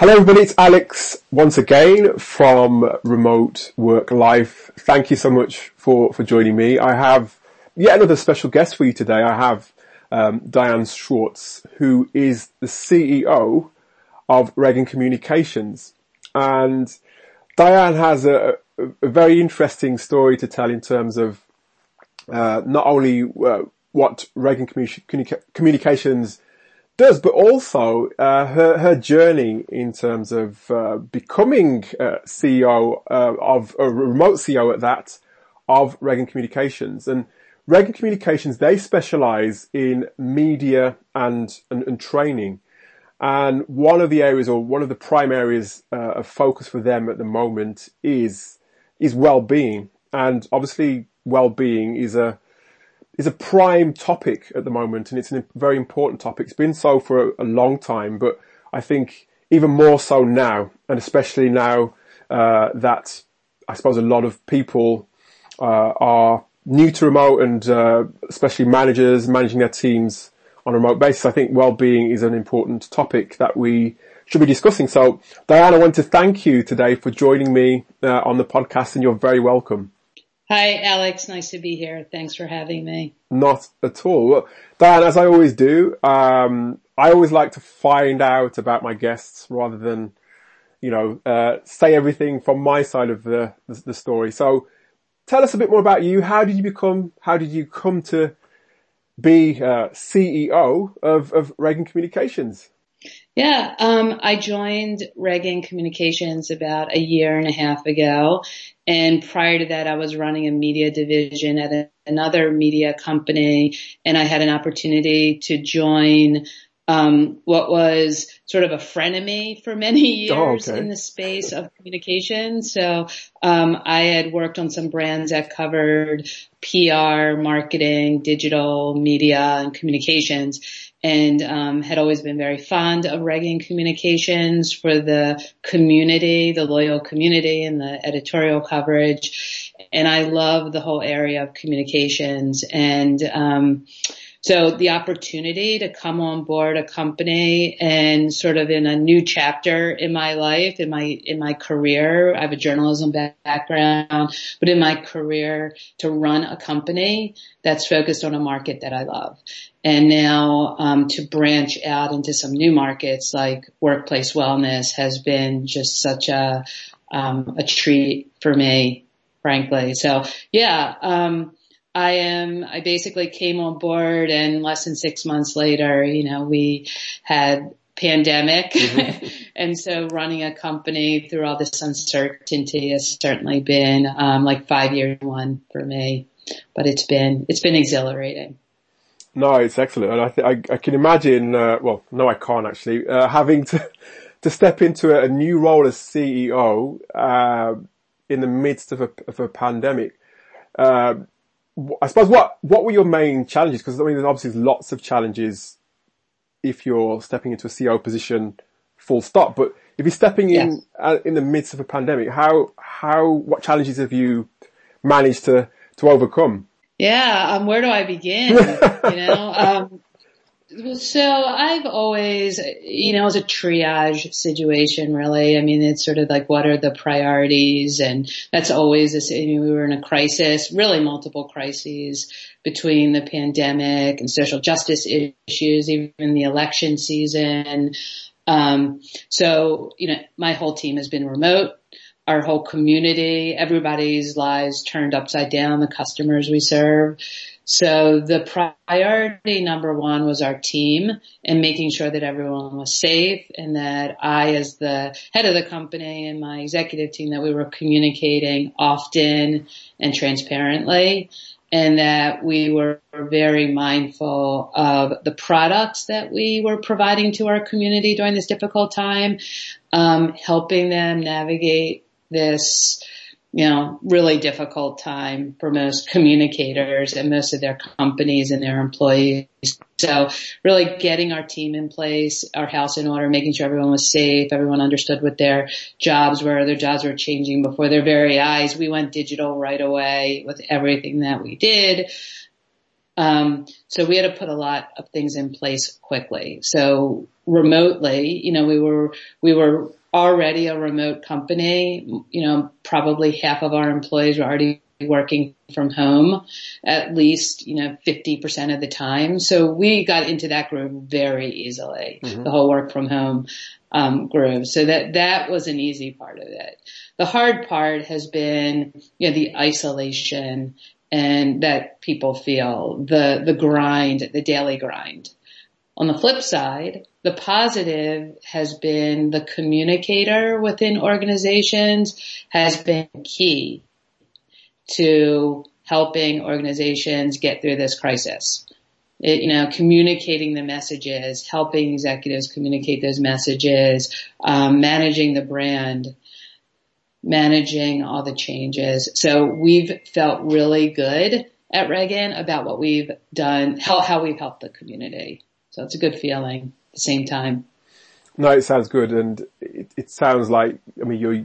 Hello everybody, it's Alex once again from Remote Work Life. Thank you so much for, for joining me. I have yet another special guest for you today. I have um, Diane Schwartz, who is the CEO of Ragan Communications. And Diane has a, a very interesting story to tell in terms of uh, not only uh, what Ragan Communica- Communications does, but also uh, her her journey in terms of uh, becoming uh, CEO uh, of a remote CEO at that of Ragan Communications and Ragan Communications they specialize in media and, and, and training. And one of the areas, or one of the prime areas uh, of focus for them at the moment, is is well-being. And obviously, well-being is a is a prime topic at the moment, and it's a very important topic. It's been so for a, a long time, but I think even more so now, and especially now uh, that I suppose a lot of people uh, are new to remote, and uh, especially managers managing their teams on a remote basis. I think well-being is an important topic that we should be discussing. So, Diana, I want to thank you today for joining me uh, on the podcast, and you're very welcome. Hi, Alex. Nice to be here. Thanks for having me. Not at all. Diane, as I always do, um, I always like to find out about my guests rather than, you know, uh, say everything from my side of the, the, the story. So tell us a bit more about you. How did you become, how did you come to be uh, CEO of, of Ragan Communications? Yeah, um, I joined Ragan Communications about a year and a half ago. And prior to that, I was running a media division at a, another media company and I had an opportunity to join um, what was sort of a frenemy for many oh, years oh, okay. in the space of communication. So um, I had worked on some brands that covered PR, marketing, digital media, and communications and um, had always been very fond of Ragan Communications for the community, the loyal community, and the editorial coverage. And I love the whole area of communications and. Um, so the opportunity to come on board a company and sort of in a new chapter in my life, in my, in my career, I have a journalism background, but in my career to run a company that's focused on a market that I love. And now, um, to branch out into some new markets like workplace wellness has been just such a, um, a treat for me, frankly. So yeah, um, I am, I basically came on board and less than six months later, you know, we had pandemic. Mm-hmm. and so running a company through all this uncertainty has certainly been, um, like five year one for me, but it's been, it's been exhilarating. No, it's excellent. And I think I, I can imagine, uh, well, no, I can't actually, uh, having to, to step into a, a new role as CEO, uh, in the midst of a, of a pandemic. I suppose what what were your main challenges? Because I mean, there's obviously lots of challenges if you're stepping into a CEO position, full stop. But if you're stepping in yes. uh, in the midst of a pandemic, how how what challenges have you managed to to overcome? Yeah, um, where do I begin? you know, um, so I've always, you know, it's a triage situation really. I mean, it's sort of like what are the priorities and that's always this, I mean, we were in a crisis, really multiple crises between the pandemic and social justice issues, even the election season. Um, so, you know, my whole team has been remote. Our whole community, everybody's lives turned upside down, the customers we serve. So the priority number one was our team and making sure that everyone was safe and that I as the head of the company and my executive team that we were communicating often and transparently and that we were very mindful of the products that we were providing to our community during this difficult time, um, helping them navigate this you know, really difficult time for most communicators and most of their companies and their employees. So really getting our team in place, our house in order, making sure everyone was safe, everyone understood what their jobs were, their jobs were changing before their very eyes. We went digital right away with everything that we did. Um, so we had to put a lot of things in place quickly. So remotely. You know, we were, we were already a remote company. You know, probably half of our employees were already working from home at least, you know, 50% of the time. So we got into that groove very easily, mm-hmm. the whole work from home um, groove. So that, that was an easy part of it. The hard part has been, you know, the isolation and that people feel, the, the grind, the daily grind. On the flip side, the positive has been the communicator within organizations has been key to helping organizations get through this crisis. It, you know, communicating the messages, helping executives communicate those messages, um, managing the brand, managing all the changes. So we've felt really good at Ragan about what we've done, how, how we've helped the community. So it's a good feeling the same time. No, it sounds good. And it, it sounds like, I mean, you're,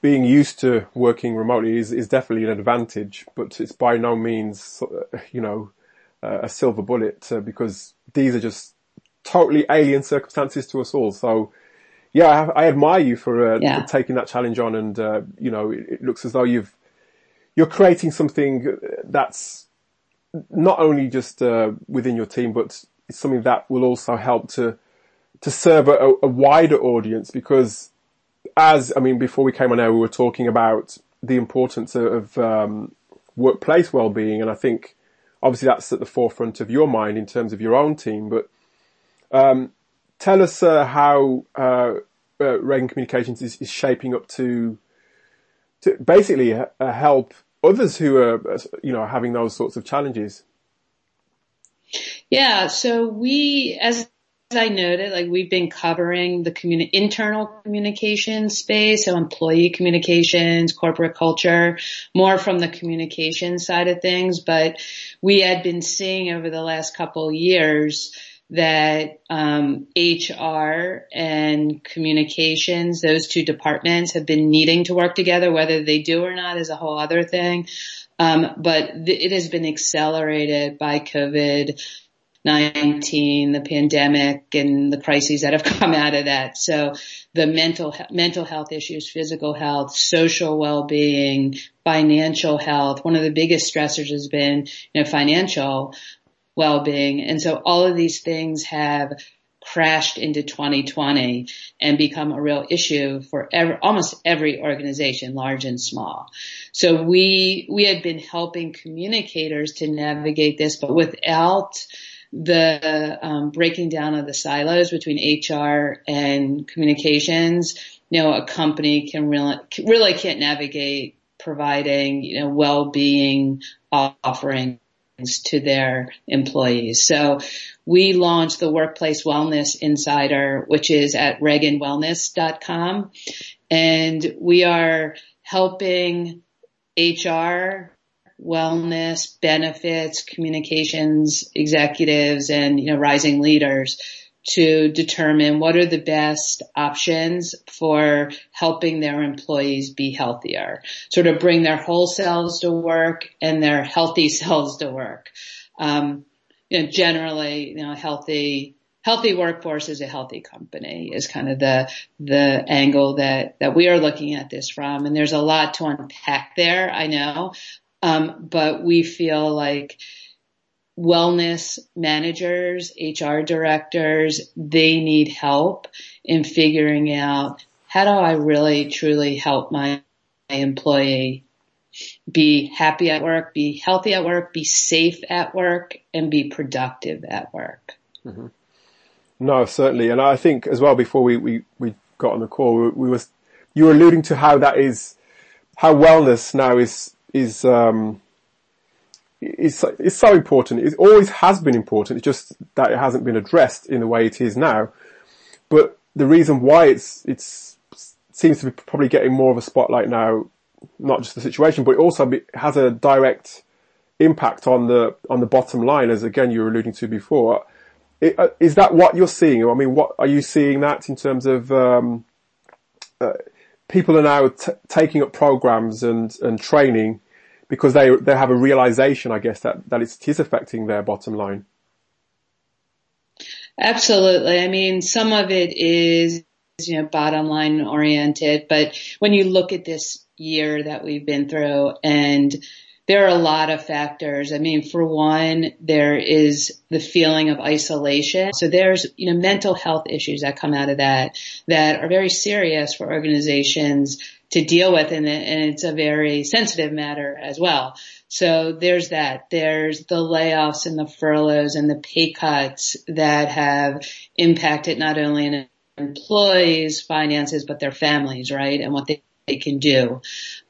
being used to working remotely is, is definitely an advantage, but it's by no means, you know, uh, a silver bullet uh, because these are just totally alien circumstances to us all. So, yeah, I, I admire you for, uh, yeah. for, taking that challenge on, and uh, you know, it, it, looks as though you've you're creating something that's not only just uh, within your team, but it's something that will also help to to serve a, a wider audience because as, I mean, before we came on air, we were talking about the importance of um, workplace well-being, and I think obviously that's at the forefront of your mind in terms of your own team. But um, tell us uh, how uh, uh, Ragan Communications is, is, shaping up to to basically uh, help others who are you know having those sorts of challenges. Yeah, so we as as I noted, like we've been covering the communi- internal communication space, so employee communications, corporate culture, more from the communication side of things. But we had been seeing over the last couple years that um, HR and communications, those two departments, have been needing to work together. Whether they do or not is a whole other thing. Um, but th- it has been accelerated by COVID 19, the pandemic and the crises that have come out of that. So the mental, mental health issues, physical health, social well-being, financial health. One of the biggest stressors has been, you know, financial well-being. And so all of these things have crashed into 2020 and become a real issue for every, almost every organization, large and small. So we, we had been helping communicators to navigate this, but without the um, breaking down of the silos between HR and communications, you know, a company can really really can't navigate providing you know well-being offerings to their employees. So we launched the Workplace Wellness Insider, which is at raganwellness.com, and we are helping HR wellness, benefits, communications executives and, you know, rising leaders to determine what are the best options for helping their employees be healthier. Sort of bring their whole selves to work and their healthy selves to work. Um, you know, generally, you know, healthy, healthy workforce is a healthy company is kind of the, the angle that, that we are looking at this from. And there's a lot to unpack there, I know. Um, but we feel like wellness managers, HR directors, they need help in figuring out how do I really truly help my, my employee be happy at work, be healthy at work, be safe at work, and be productive at work. Mm-hmm. No, certainly. And I think as well, before we, we, we got on the call, we, we was, you were alluding to how that is, how wellness now is is um, is is so important. It always has been important. It's just that it hasn't been addressed in the way it is now. But the reason why it's it's seems to be probably getting more of a spotlight now, not just the situation, but it also be, has a direct impact on the on the bottom line, as again you were alluding to before. It, uh, is that what you're seeing? I mean, what are you seeing that in terms of um, uh, people are now t- taking up programs and and training because they they have a realization, I guess, that that it is affecting their bottom line. Absolutely. I mean, some of it is, you know, bottom line oriented, but when you look at this year that we've been through and there are a lot of factors. I mean, for one, there is the feeling of isolation. So there's, you know, mental health issues that come out of that that are very serious for organizations to deal with and, it's a very sensitive matter as well. So there's that. There's the layoffs and the furloughs and the pay cuts that have impacted not only employees' finances, but their families, right? And what they, they can do.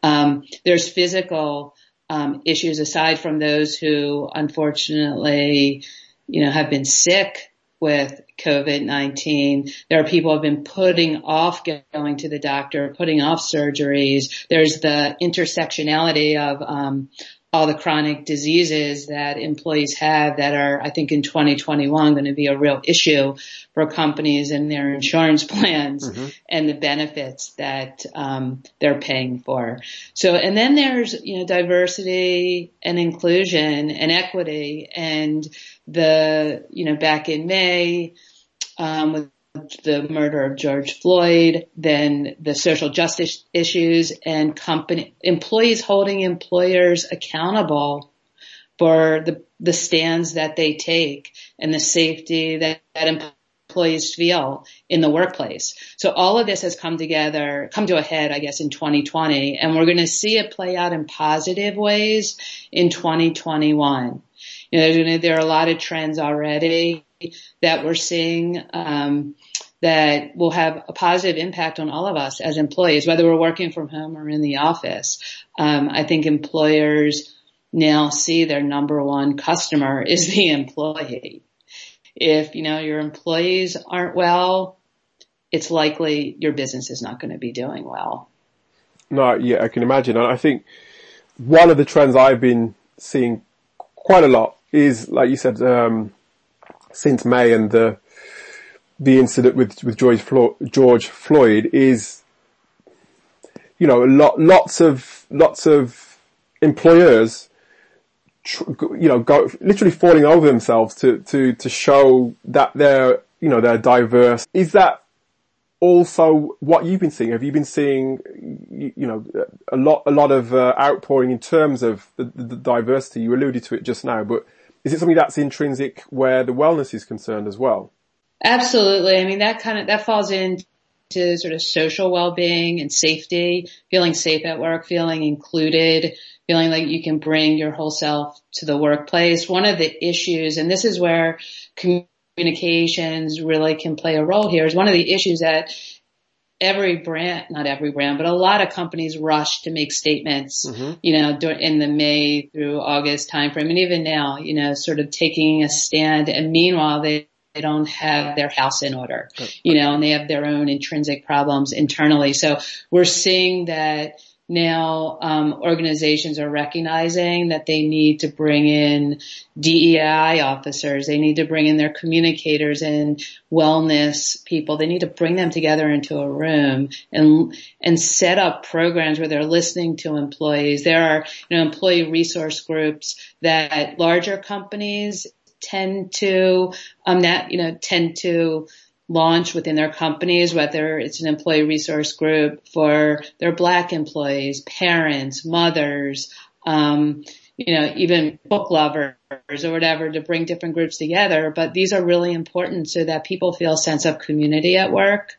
Um, there's physical um, issues aside from those who unfortunately, you know, have been sick with COVID-19. There are people who have been putting off going to the doctor, putting off surgeries. There's the intersectionality of um, all the chronic diseases that employees have that are, I think in 2021 going to be a real issue for companies and their insurance plans mm-hmm. and the benefits that um, they're paying for. So, and then there's, you know, diversity and inclusion and equity and the, you know, back in May, um, with the murder of George Floyd, then the social justice issues and company employees holding employers accountable for the the stands that they take and the safety that, that employees feel in the workplace. So all of this has come together, come to a head, I guess, in 2020, and we're going to see it play out in positive ways in 2021. You know, there are a lot of trends already that we're seeing um, that will have a positive impact on all of us as employees, whether we're working from home or in the office. Um, I think employers now see their number one customer is the employee. If you know your employees aren't well, it's likely your business is not going to be doing well. No, yeah, I can imagine. I think one of the trends I've been seeing quite a lot is, like you said, um, since May and the the incident with with George Floyd, George Floyd is, you know, lot, lots of lots of employers, you know, go literally falling over themselves to to to show that they're you know they're diverse. Is that also what you've been seeing? Have you been seeing, you know, a lot a lot of uh, outpouring in terms of the, the diversity? You alluded to it just now, but is it something that's intrinsic where the wellness is concerned as well? Absolutely. I mean, that kind of, that falls into sort of social well-being and safety, feeling safe at work, feeling included, feeling like you can bring your whole self to the workplace. One of the issues, and this is where communications really can play a role here, is one of the issues that every brand, not every brand, but a lot of companies rush to make statements, mm-hmm. you know, in the May through August timeframe. And even now, you know, sort of taking a stand. And meanwhile, they, they don't have their house in order, you know, and they have their own intrinsic problems internally. So we're seeing that now um, organizations are recognizing that they need to bring in DEI officers. They need to bring in their communicators and wellness people. They need to bring them together into a room and and set up programs where they're listening to employees. There are you know employee resource groups that larger companies tend to um that you know tend to launch within their companies, whether it's an employee resource group for their black employees, parents, mothers, um, you know, even book lovers or whatever to bring different groups together. But these are really important so that people feel a sense of community at work.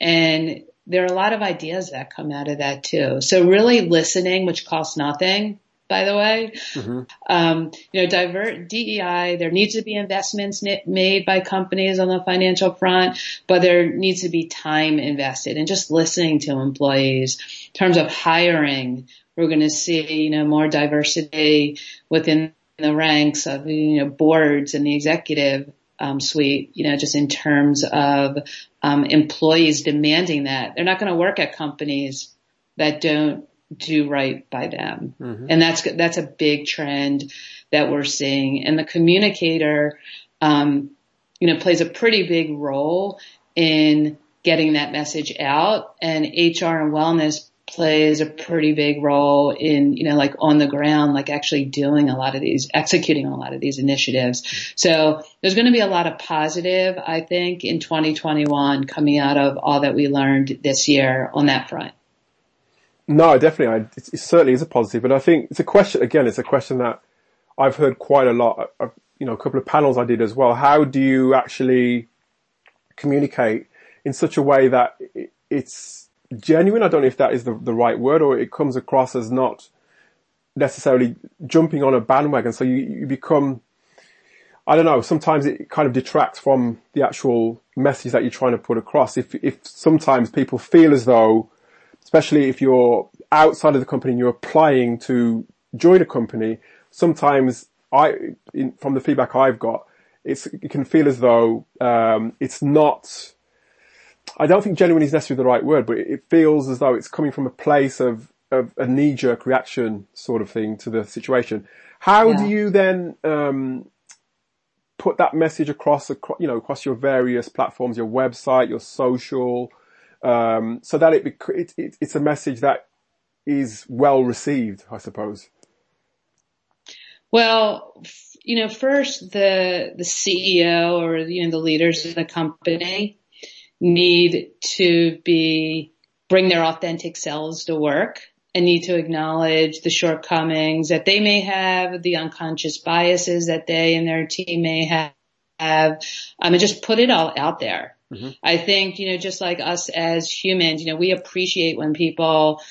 And there are a lot of ideas that come out of that too. So really listening, which costs nothing, by the way. Mm-hmm. Um, you know, divert DEI. There needs to be investments made by companies on the financial front, but there needs to be time invested and just listening to employees in terms of hiring. We're going to see, you know, more diversity within the ranks of, you know, boards and the executive um, suite, you know, just in terms of um, employees demanding that. They're not going to work at companies that don't do right by them. Mm-hmm. And that's, that's a big trend that we're seeing. And the communicator, um, you know, plays a pretty big role in getting that message out and HR and wellness plays a pretty big role in, you know, like on the ground, like actually doing a lot of these, executing a lot of these initiatives. So there's going to be a lot of positive, I think, in 2021 coming out of all that we learned this year on that front. No, definitely. I, it, certainly is a positive, but I think it's a question, again, it's a question that I've heard quite a lot, uh, you know, a couple of panels I did as well. How do you actually communicate in such a way that it's genuine? I don't know if that is the, the right word or it comes across as not necessarily jumping on a bandwagon. So you, you become, I don't know, sometimes it kind of detracts from the actual message that you're trying to put across. If, if sometimes people feel as though, especially if you're outside of the company and you're applying to join a company, sometimes I, in, from the feedback I've got, it's, it can feel as though, um, it's not, I don't think genuine is necessarily the right word, but it feels as though it's coming from a place of, of a knee jerk reaction sort of thing to the situation. How yeah. do you then, um, put that message across, you know, across your various platforms, your website, your social, um, so that it, it, it, it's a message that is well received, I suppose. Well, you know, first the the CEO or you know the leaders of the company need to be bring their authentic selves to work and need to acknowledge the shortcomings that they may have, the unconscious biases that they and their team may have, um, and just put it all out there. Mm-hmm. I think, you know, just like us as humans, you know, we appreciate when people,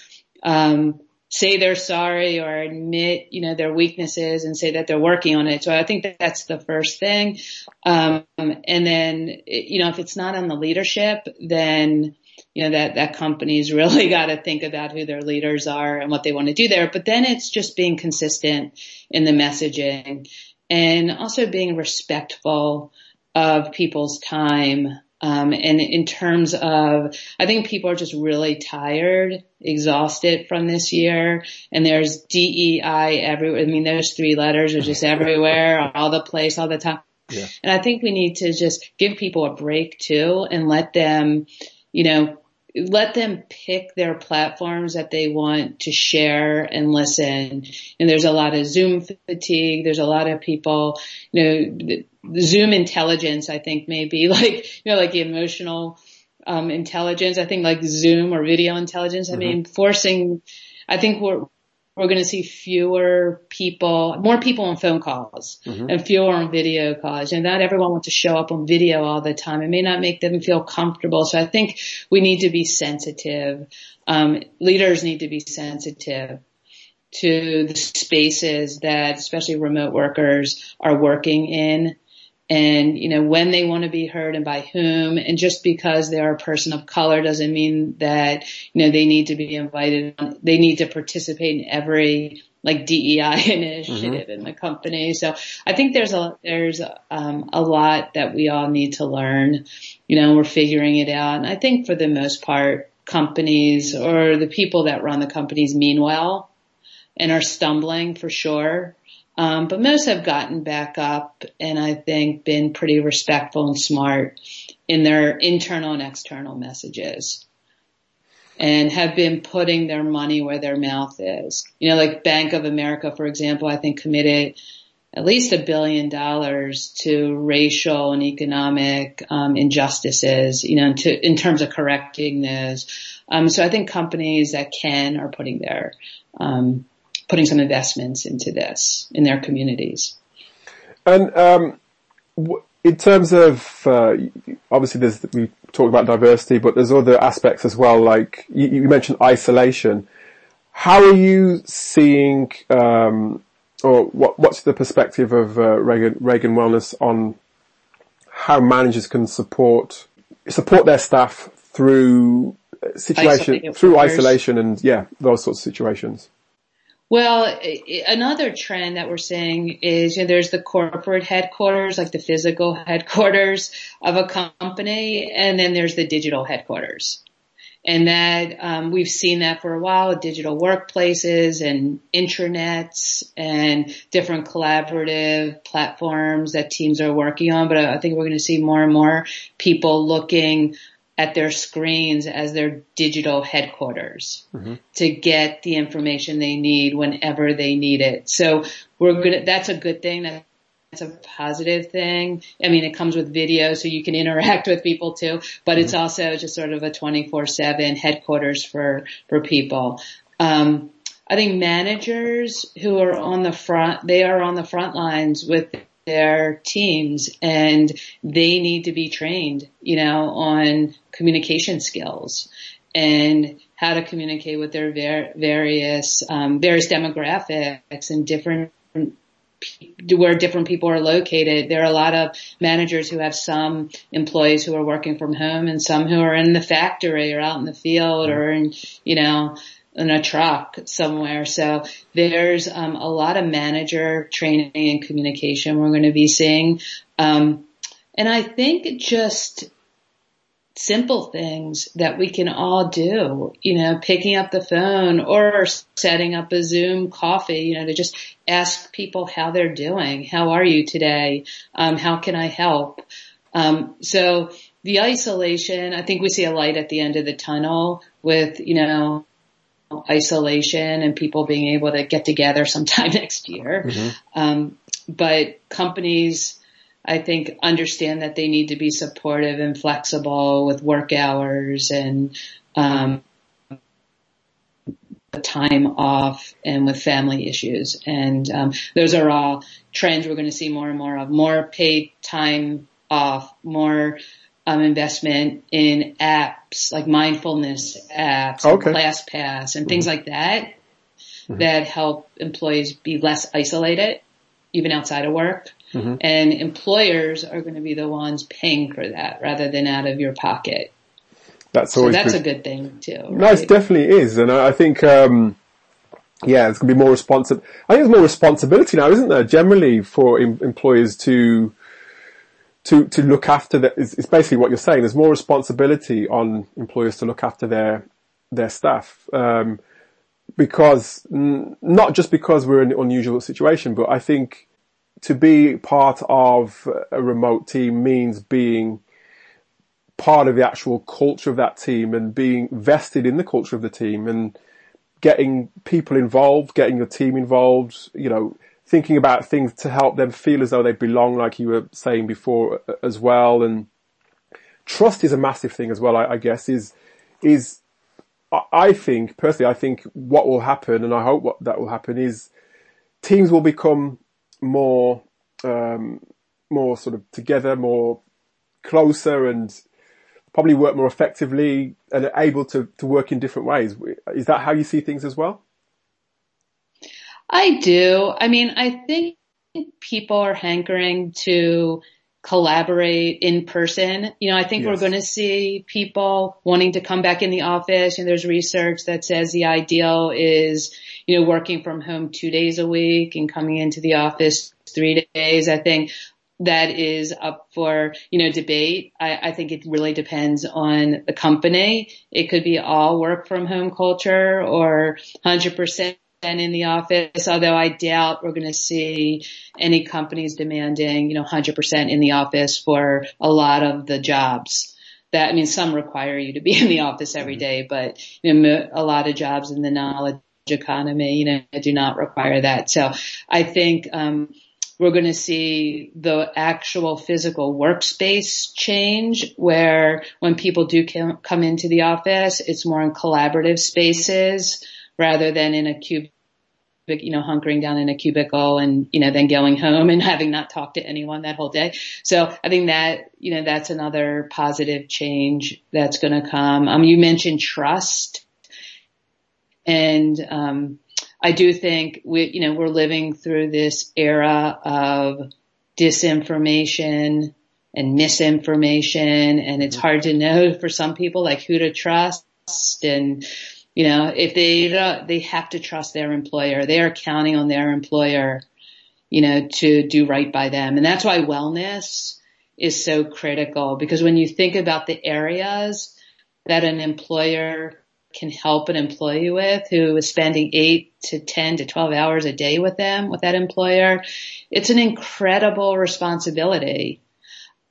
um, say they're sorry or admit, you know, their weaknesses and say that they're working on it. So I think that that's the first thing. Um, and then, you know, if it's not on the leadership, then, you know, that, that company's really got to think about who their leaders are and what they want to do there. But then it's just being consistent in the messaging and also being respectful of people's time um, and in terms of, I think people are just really tired, exhausted from this year. And there's DEI everywhere. I mean, those three letters are just everywhere, all the place, all the time. Yeah. And I think we need to just give people a break too and let them, you know, let them pick their platforms that they want to share and listen. And there's a lot of Zoom fatigue. There's a lot of people, you know, Zoom intelligence, I think maybe like, you know, like the emotional, um, intelligence. I think like Zoom or video intelligence. I mm-hmm. mean, forcing, I think we're, we're going to see fewer people, more people on phone calls mm-hmm. and fewer on video calls. And not everyone wants to show up on video all the time. It may not make them feel comfortable. So I think we need to be sensitive. Um, leaders need to be sensitive to the spaces that especially remote workers are working in and you know when they want to be heard and by whom and just because they're a person of color doesn't mean that you know they need to be invited. They need to participate in every like DEI initiative mm-hmm. in the company. So I think there's a there's um, a lot that we all need to learn you know we're figuring it out. And I think for the most part companies or the people that run the companies mean well and are stumbling for sure um, but most have gotten back up and I think been pretty respectful and smart in their internal and external messages and have been putting their money where their mouth is. You know, like Bank of America, for example, I think committed at least a billion dollars to racial and economic um, injustices, you know, to, in terms of correcting those. Um, so I think companies that can are putting their um, putting some investments into this in their communities. And um, in terms of uh, obviously, there's we talk about diversity, but there's other aspects as well. Like you, you mentioned isolation. How are you seeing, um, or what, what's the perspective of uh, Ragan, Ragan Wellness on how managers can support support their staff through situation through isolation and yeah those sorts of situations? Well, another trend that we're seeing is you know, there's the corporate headquarters, like the physical headquarters of a company, and then there's the digital headquarters. And that um, we've seen that for a while, digital workplaces and intranets and different collaborative platforms that teams are working on. But I think we're going to see more and more people looking at their screens as their digital headquarters mm-hmm. to get the information they need whenever they need it. So we're good. That's a good thing. That's a positive thing. I mean, it comes with video so you can interact with people too, but mm-hmm. it's also just sort of a 24-7 headquarters for, for people. Um, I think managers who are on the front, they are on the front lines with their teams and they need to be trained, you know, on communication skills and how to communicate with their ver- various, um, various demographics and different where different people are located. There are a lot of managers who have some employees who are working from home and some who are in the factory or out in the field or in, you know, in a truck somewhere. So there's um, a lot of manager training and communication we're going to be seeing. Um, and I think just simple things that we can all do, you know, picking up the phone or setting up a Zoom coffee, you know, to just ask people how they're doing. How are you today? Um, how can I help? Um, so the isolation, I think we see a light at the end of the tunnel with, you know, isolation and people being able to get together sometime next year. Mm-hmm. Um, but companies, I think understand that they need to be supportive and flexible with work hours and, um, time off and with family issues. And, um, those are all trends we're going to see more and more of more paid time off, more um, investment in apps like mindfulness apps, okay. ClassPass, and things mm-hmm. like that mm-hmm. that help employees be less isolated, even outside of work. Mm-hmm. And employers are going to be the ones paying for that rather than out of your pocket. That's always so that's a good thing too. Right? No, it definitely is, and I think. Um, yeah, it's going to be more responsive. I think there's more responsibility now, isn't there, generally for em- employers to to to look after is basically what you're saying. There's more responsibility on employers to look after their their staff. Um, because not just because we're in an unusual situation, but I think to be part of a remote team means being part of the actual culture of that team and being vested in the culture of the team and getting people involved, getting your team involved, you know, thinking about things to help them feel as though they belong, like you were saying before as well. And trust is a massive thing as well, I, I guess, is, is, I think, personally, I think what will happen, and I hope what that will happen is teams will become more, um, more sort of together, more closer and probably work more effectively and able to, to work in different ways. Is that how you see things as well? I do. I mean, I think people are hankering to collaborate in person. You know, I think yes. we're going to see people wanting to come back in the office and there's research that says the ideal is, you know, working from home two days a week and coming into the office three days. I think that is up for, you know, debate. I, I, think it really depends on the company. It could be all work from home culture or 100% in the office, although I doubt we're going to see any companies demanding, you know, 100% in the office for a lot of the jobs. That, I mean, some require you to be in the office every mm-hmm. but, you know, a lot of jobs in the knowledge economy, you know, do not require that. So I think, um, we're going to see the actual physical workspace change where when people do come into the office, it's more in collaborative spaces rather than in a cubicle you know, hunkering down in a cubicle and, you know, then going home and having not talked to anyone that whole day. So I think that, you know, that's another positive change that's going to come. Um, you mentioned trust and, um, I do think we, you know, we're living through this era of disinformation and misinformation and it's hard to know for some people like who to trust and, you know, if they they have to trust their employer, they are counting on their employer, you know, to do right by them, and that's why wellness is so critical because when you think about the areas that an employer can help an employee with who is spending eight to 10 to 12 hours a day with them, with that employer, it's an incredible responsibility,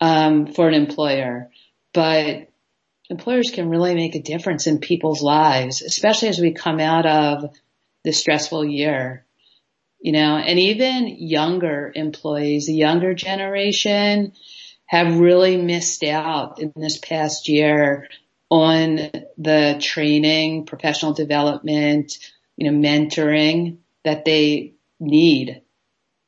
um, for an employer. But employers can really make a difference in people's lives, especially as we come out of the stressful year. You know, and even younger employees, the younger generation have really missed out in this past year on the training, professional development, you know, mentoring that they need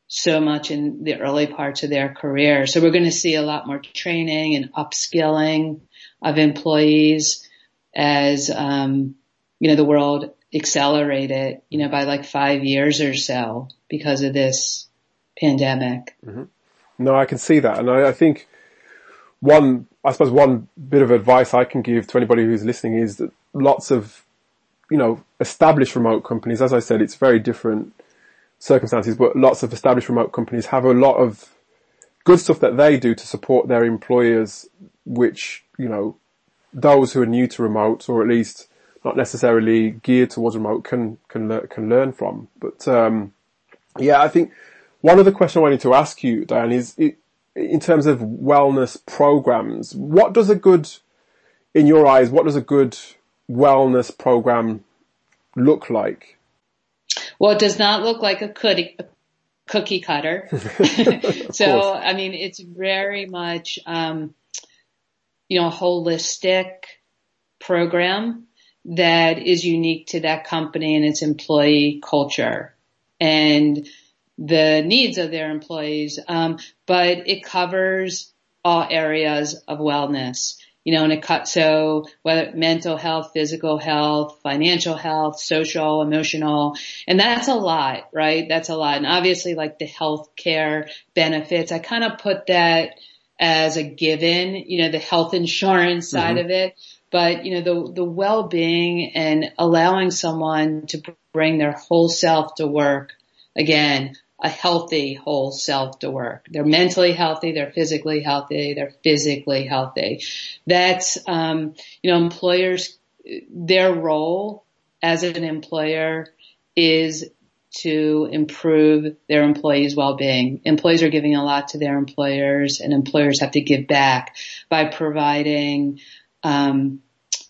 so much in the early parts of their career. So we're going to see a lot more training and upskilling of employees as, um, you know, the world accelerated, you know, by like five years or so because of this pandemic. Mm-hmm. No, I can see that. And I, I think one, I suppose one bit of advice I can give to anybody who's listening is that lots of, you know, established remote companies, as I said, it's very different circumstances, but lots of established remote companies have a lot of good stuff that they do to support their employers, which, you know, those who are new to remote or at least not necessarily geared towards remote can, can, learn, can learn from. But, um, yeah, I think one of the questions I wanted to ask you, Diane, is, it, in terms of wellness programs, what does a good, in your eyes, what does a good wellness program look like? Well, it does not look like a cookie, a cookie cutter. so, I mean, it's very much, um, you know, holistic program that is unique to that company and its employee culture. And the needs of their employees, um, but it covers all areas of wellness. You know, and it cut so whether mental health, physical health, financial health, social, emotional, and that's a lot, right? That's a lot. And obviously, like the health care benefits, I kind of put that as a given. You know, the health insurance side mm-hmm. of it but you know the the well-being and allowing someone to bring their whole self to work again a healthy whole self to work. They're mentally healthy, they're physically healthy, they're physically healthy. That's, um, you know, employers, their role as an employer is to improve their employees' well-being. Employees are giving a lot to their employers and employers have to give back by providing, um,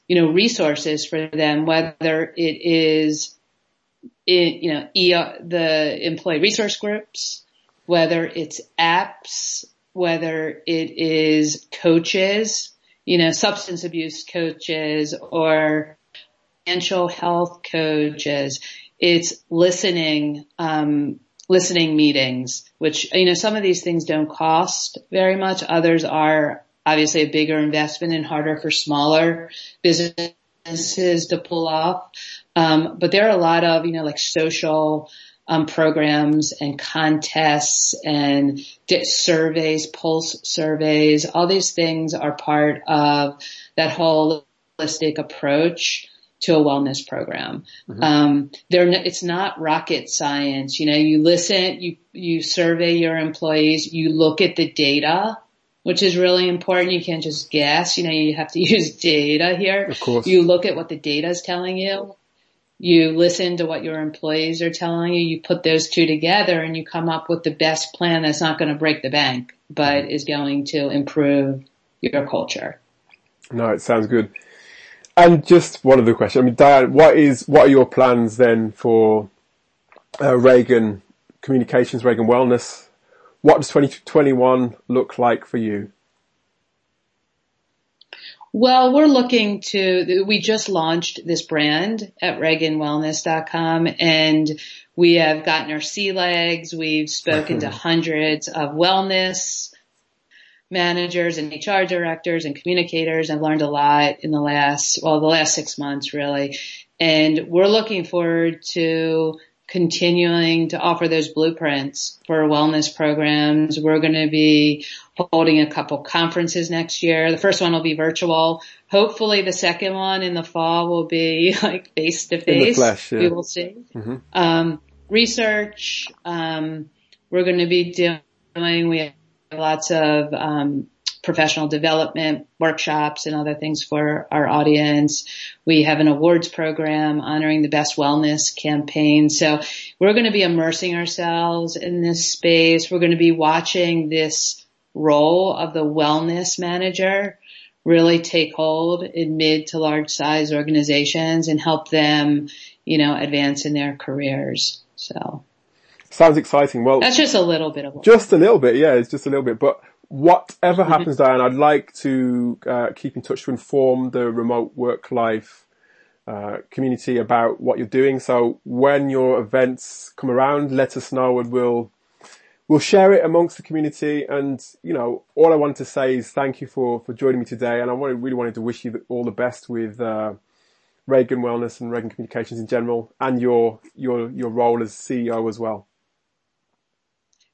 you know, resources for them, whether it is in, you know, the employee resource groups, whether it's apps, whether it is coaches, you know, substance abuse coaches or financial health coaches. It's listening, um, listening meetings, which, you know, some of these things don't cost very much. Others are obviously a bigger investment and harder for smaller businesses to pull off. Um, but there are a lot of, you know, like social, um, programs and contests and surveys, pulse surveys, all these things are part of that holistic approach to a wellness program. Mm-hmm. Um, they're, it's not rocket science. You know, you listen, you, you survey your employees, you look at the data, which is really important. You can't just guess. You know, you have to use data here. Of course. You look at what the data is telling you you listen to what your employees are telling you, you put those two together and you come up with the best plan that's not going to break the bank, but is going to improve your culture. No, it sounds good. And just one other question. I mean, Diane, what is, what are your plans then for uh, Ragan Communications, Ragan Wellness? What does 2021 look like for you? Well, we're looking to, we just launched this brand at RaganWellness.com and we have gotten our sea legs. We've spoken to hundreds of wellness managers and HR directors and communicators I've learned a lot in the last, well, the last six months really. And we're looking forward to continuing to offer those blueprints for wellness programs. We're going to be holding a couple conferences next year. The first one will be virtual. Hopefully the second one in the fall will be like face to face. We will see. Mm-hmm. Um, research, um, we're going to be doing, we have lots of, um, professional development workshops and other things for our audience. We have an awards program honoring the best wellness campaign. So we're going to be immersing ourselves in this space. We're going to be watching this role of the wellness manager really take hold in mid to large size organizations and help them, you know, advance in their careers. So. Sounds exciting. Well, that's just a little bit of just a little bit. Yeah, it's just a little bit. But whatever mm-hmm. happens, Diane, I'd like to uh, keep in touch to inform the remote work life uh, community about what you're doing. So when your events come around, let us know and we'll we'll share it amongst the community. And you know, all I want to say is thank you for for joining me today. And I really wanted to wish you all the best with. Uh, Ragan Wellness and Ragan Communications in general, and your your your role as CEO as well.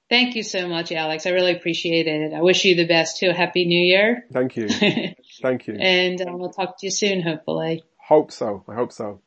Thank you so much, Alex. I really appreciate it. I wish you the best too. Happy New Year. Thank you. Thank you. and um, we'll talk to you soon, hopefully. Hope so. I hope so.